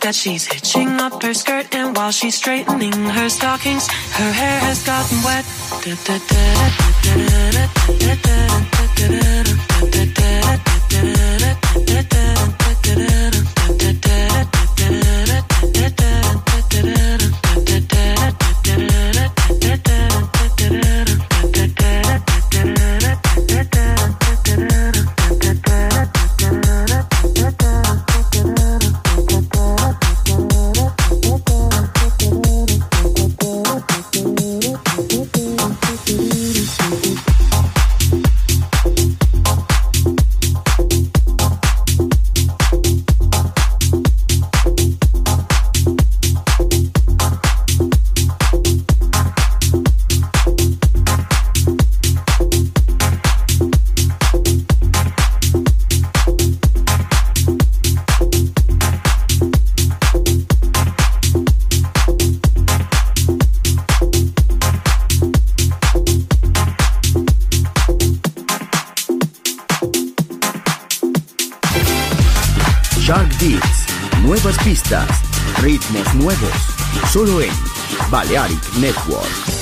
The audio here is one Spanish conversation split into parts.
that she's hitching up her skirt and while she's straightening her stockings, her hair has gotten wet. Solo en Balearic Network.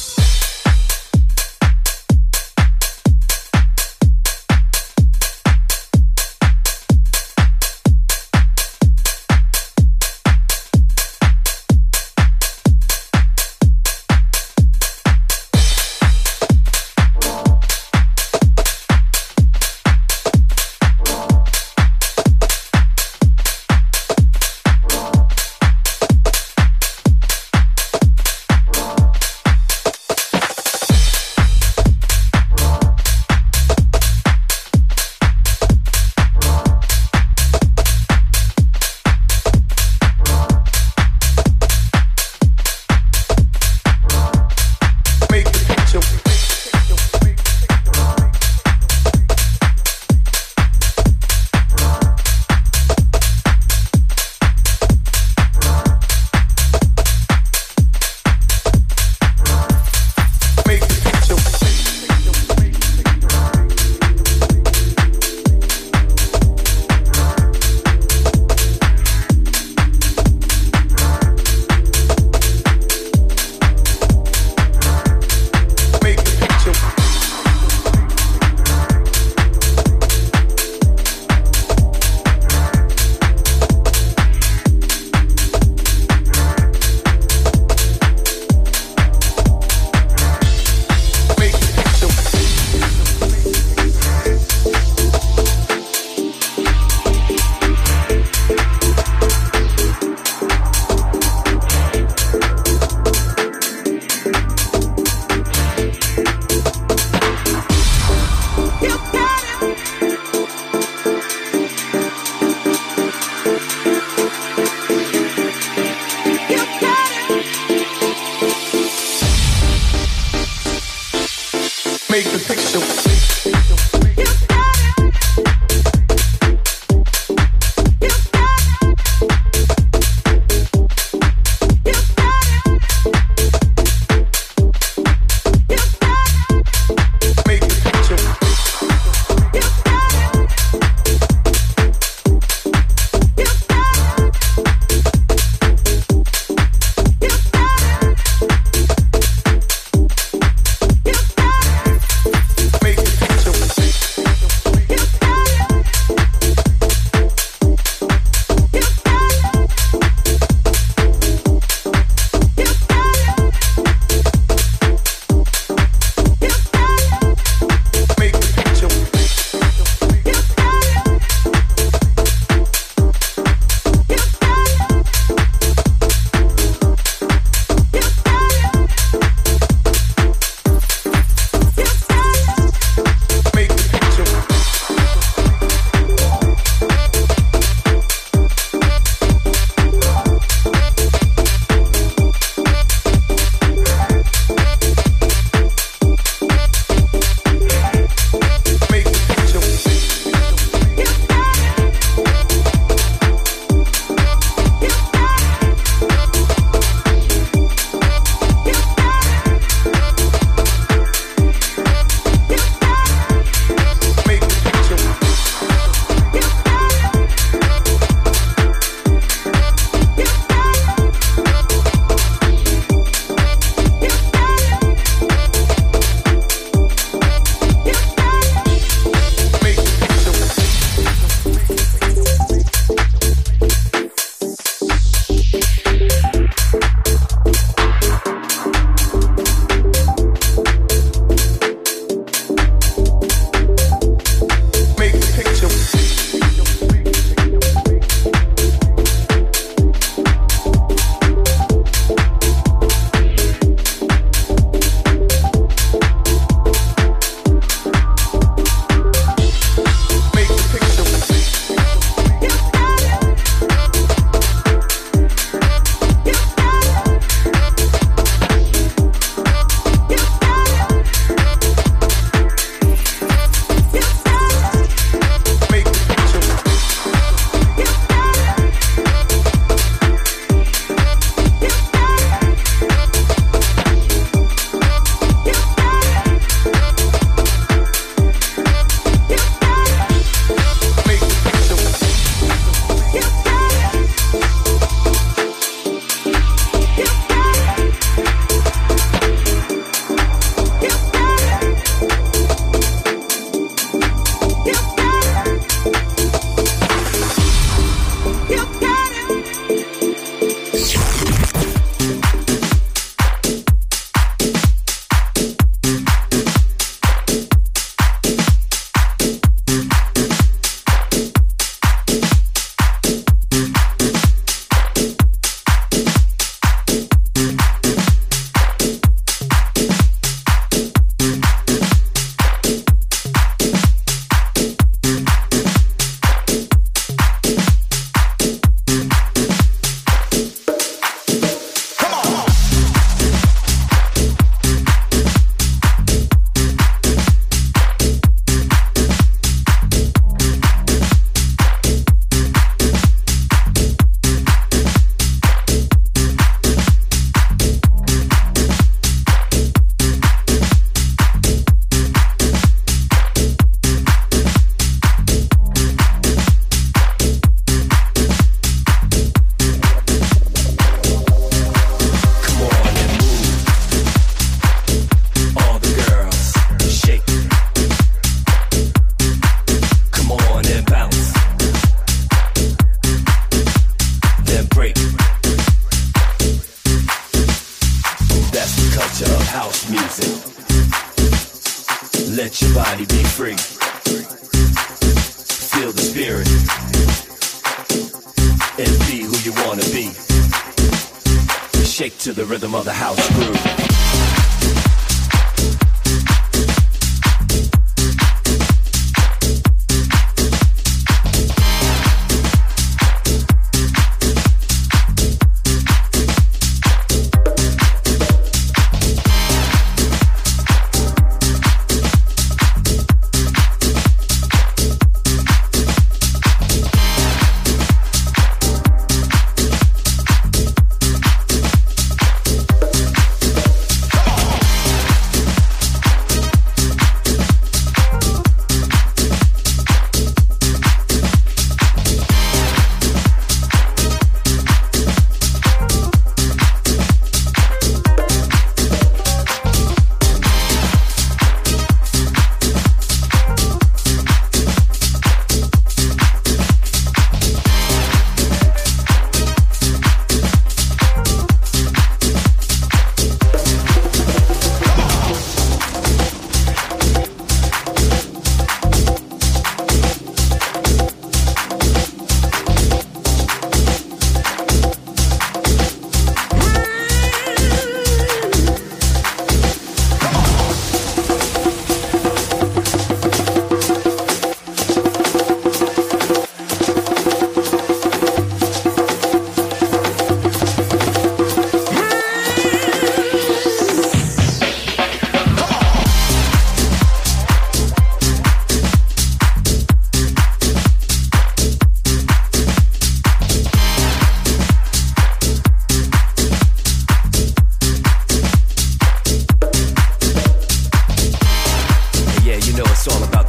Shake to the rhythm of the house groove.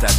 that